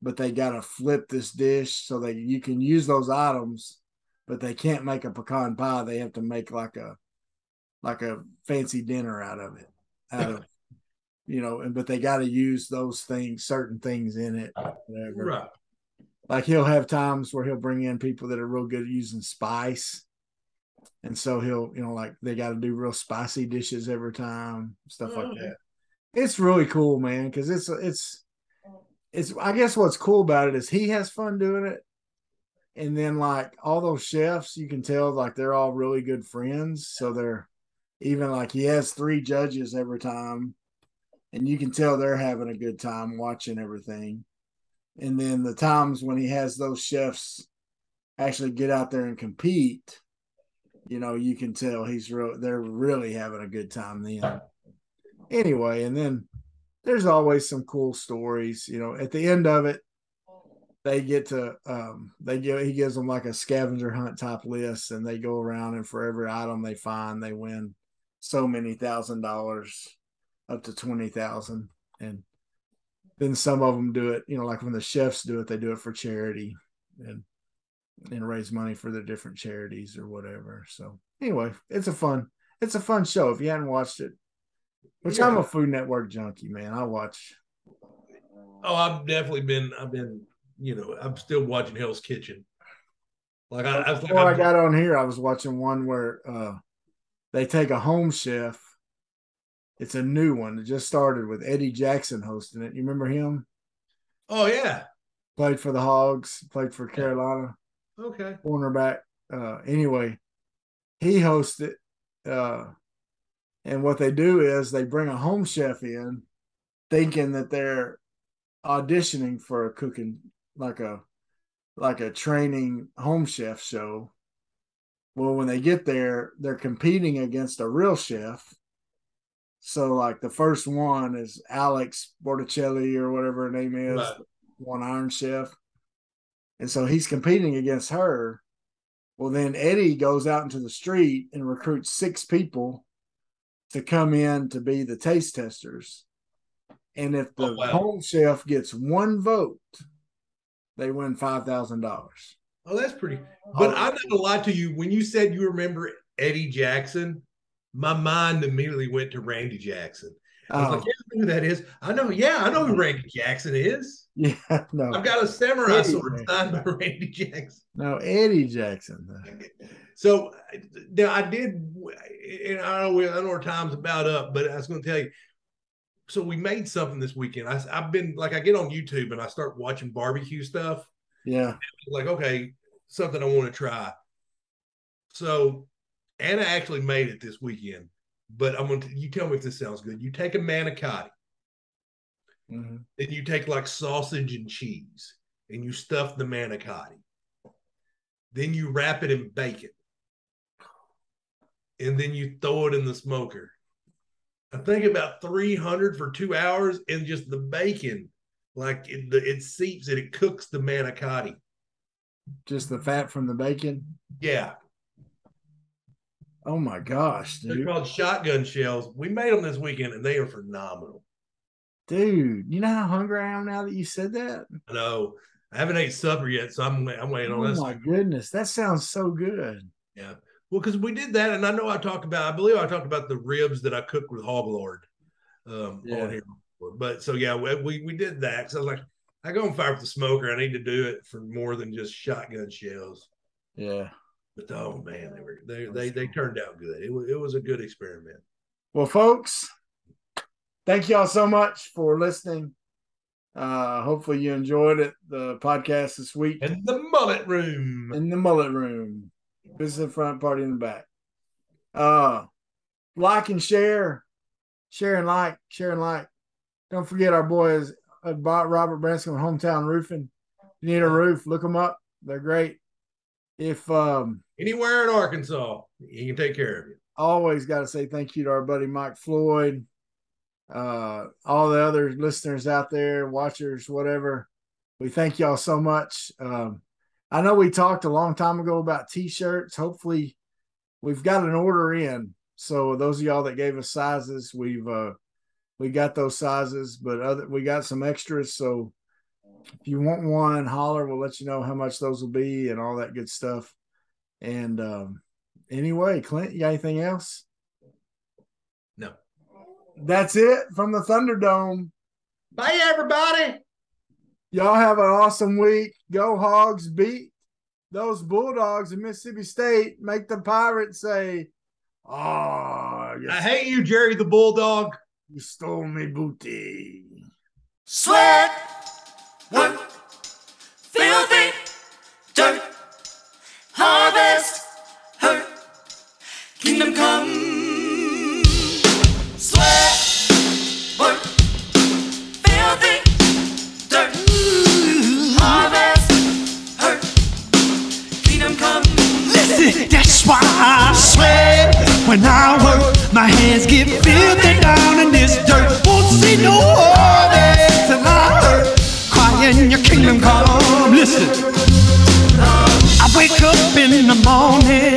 but they got to flip this dish so that you can use those items but they can't make a pecan pie they have to make like a like a fancy dinner out of it out of you know, and but they got to use those things, certain things in it, whatever. Right. Like he'll have times where he'll bring in people that are real good at using spice, and so he'll, you know, like they got to do real spicy dishes every time, stuff like mm-hmm. that. It's really cool, man, because it's it's it's. I guess what's cool about it is he has fun doing it, and then like all those chefs, you can tell like they're all really good friends, so they're even like he has three judges every time and you can tell they're having a good time watching everything. And then the times when he has those chefs actually get out there and compete, you know, you can tell he's real they're really having a good time then. Anyway, and then there's always some cool stories, you know, at the end of it they get to um they give he gives them like a scavenger hunt type list and they go around and for every item they find they win so many thousand dollars up to 20,000 and then some of them do it you know like when the chefs do it they do it for charity and and raise money for their different charities or whatever. So anyway it's a fun it's a fun show. If you hadn't watched it which I'm a Food Network junkie man I watch Oh, I've definitely been. I've been. You know, I'm still watching Hell's Kitchen. Like I, I was like, before I I'm- got on here I was watching one where uh they take a home chef it's a new one it just started with Eddie Jackson hosting it you remember him oh yeah. played for the Hogs played for Carolina Okay. cornerback. Uh, anyway, he hosted. Uh, and what they do is they bring a home chef in, thinking that they're auditioning for a cooking like a like a training home chef show. Well, when they get there, they're competing against a real chef. So, like the first one is Alex Borticelli or whatever her name is, Right. one Iron Chef. And so he's competing against her. Well, then Eddie goes out into the street and recruits six people to come in to be the taste testers. And if the Oh, wow. home chef gets one vote, they win five thousand dollars. Oh, that's pretty. But Oh. I'm not gonna lie to you. When you said you remember Eddie Jackson, my mind immediately went to Randy Jackson. I was Oh, like, yeah, I know who that is. I know. Yeah, I know who oh. Randy Jackson is. yeah, no, I've got a samurai Eddie sword signed by Randy Jackson. no, Eddie Jackson. So now I did, and I know we, I know our time's about up, but I was going to tell you. So we made something this weekend. I, I've been like, I get on YouTube and I start watching barbecue stuff. Yeah, Like, okay, something I want to try. So Anna actually made it this weekend. But I'm gonna you tell me if this sounds good. You take a manicotti, Mhm. then you take like sausage and cheese, and you stuff the manicotti. Then you wrap it in bacon, and then you throw it in the smoker. I think about 300 for two hours, and just the bacon, like it, the, it seeps it, it cooks the manicotti. Just the fat from the bacon. Yeah, Oh my gosh, they're called shotgun shells. We made them this weekend, and they are phenomenal. Dude, you know how hungry I am now that you said that? I know. I haven't ate supper yet, so I'm I'm waiting on this. Oh my goodness. That sounds so good. Yeah. Well, because we did that, and I know I talked about, I believe I talked about the ribs that I cooked with Hog Lord um, Yeah. on here. But so yeah, we we, did that. So I was like, I go and fire up the smoker. I need to do it for more than just shotgun shells. Yeah. But oh man, they were they they they turned out good. It was it was a good experiment. Well, folks, thank y'all so much for listening. Uh hopefully you enjoyed it, the podcast this week in the mullet room. in the mullet room. This is the front party in the back. Uh like and share, share and like, share and like. Don't forget our boys at Robert Branscombe Hometown Roofing. If you need a roof, look them up. They're great. If um Anywhere in Arkansas, he can take care of you. always got to say thank you to our buddy Mike Floyd, uh, all the other listeners out there, watchers, whatever. We thank y'all so much. Um, I know we talked a long time ago about t-shirts. Hopefully, we've got an order in. So those of y'all that gave us sizes, we've uh, we got those sizes, but other we got some extras. So if you want one, holler. We'll let you know how much those will be and all that good stuff. And um, anyway, Clint, you got anything else? No. That's it from the Thunderdome. Bye, everybody. Y'all have an awesome week. Go Hogs beat those Bulldogs in Mississippi State. Make the Pirates say, "Oh, I hate you, Jerry the Bulldog. you stole me booty." Sweat, work, filthy, sweat when I work. My hands get filthy down in this dirt. Won't see no harvest till I hurt. Crying your kingdom come. Listen, I wake up in the morning.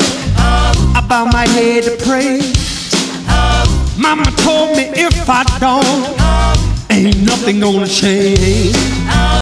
I bow my head to pray. Mama told me if I don't, ain't nothing gonna change.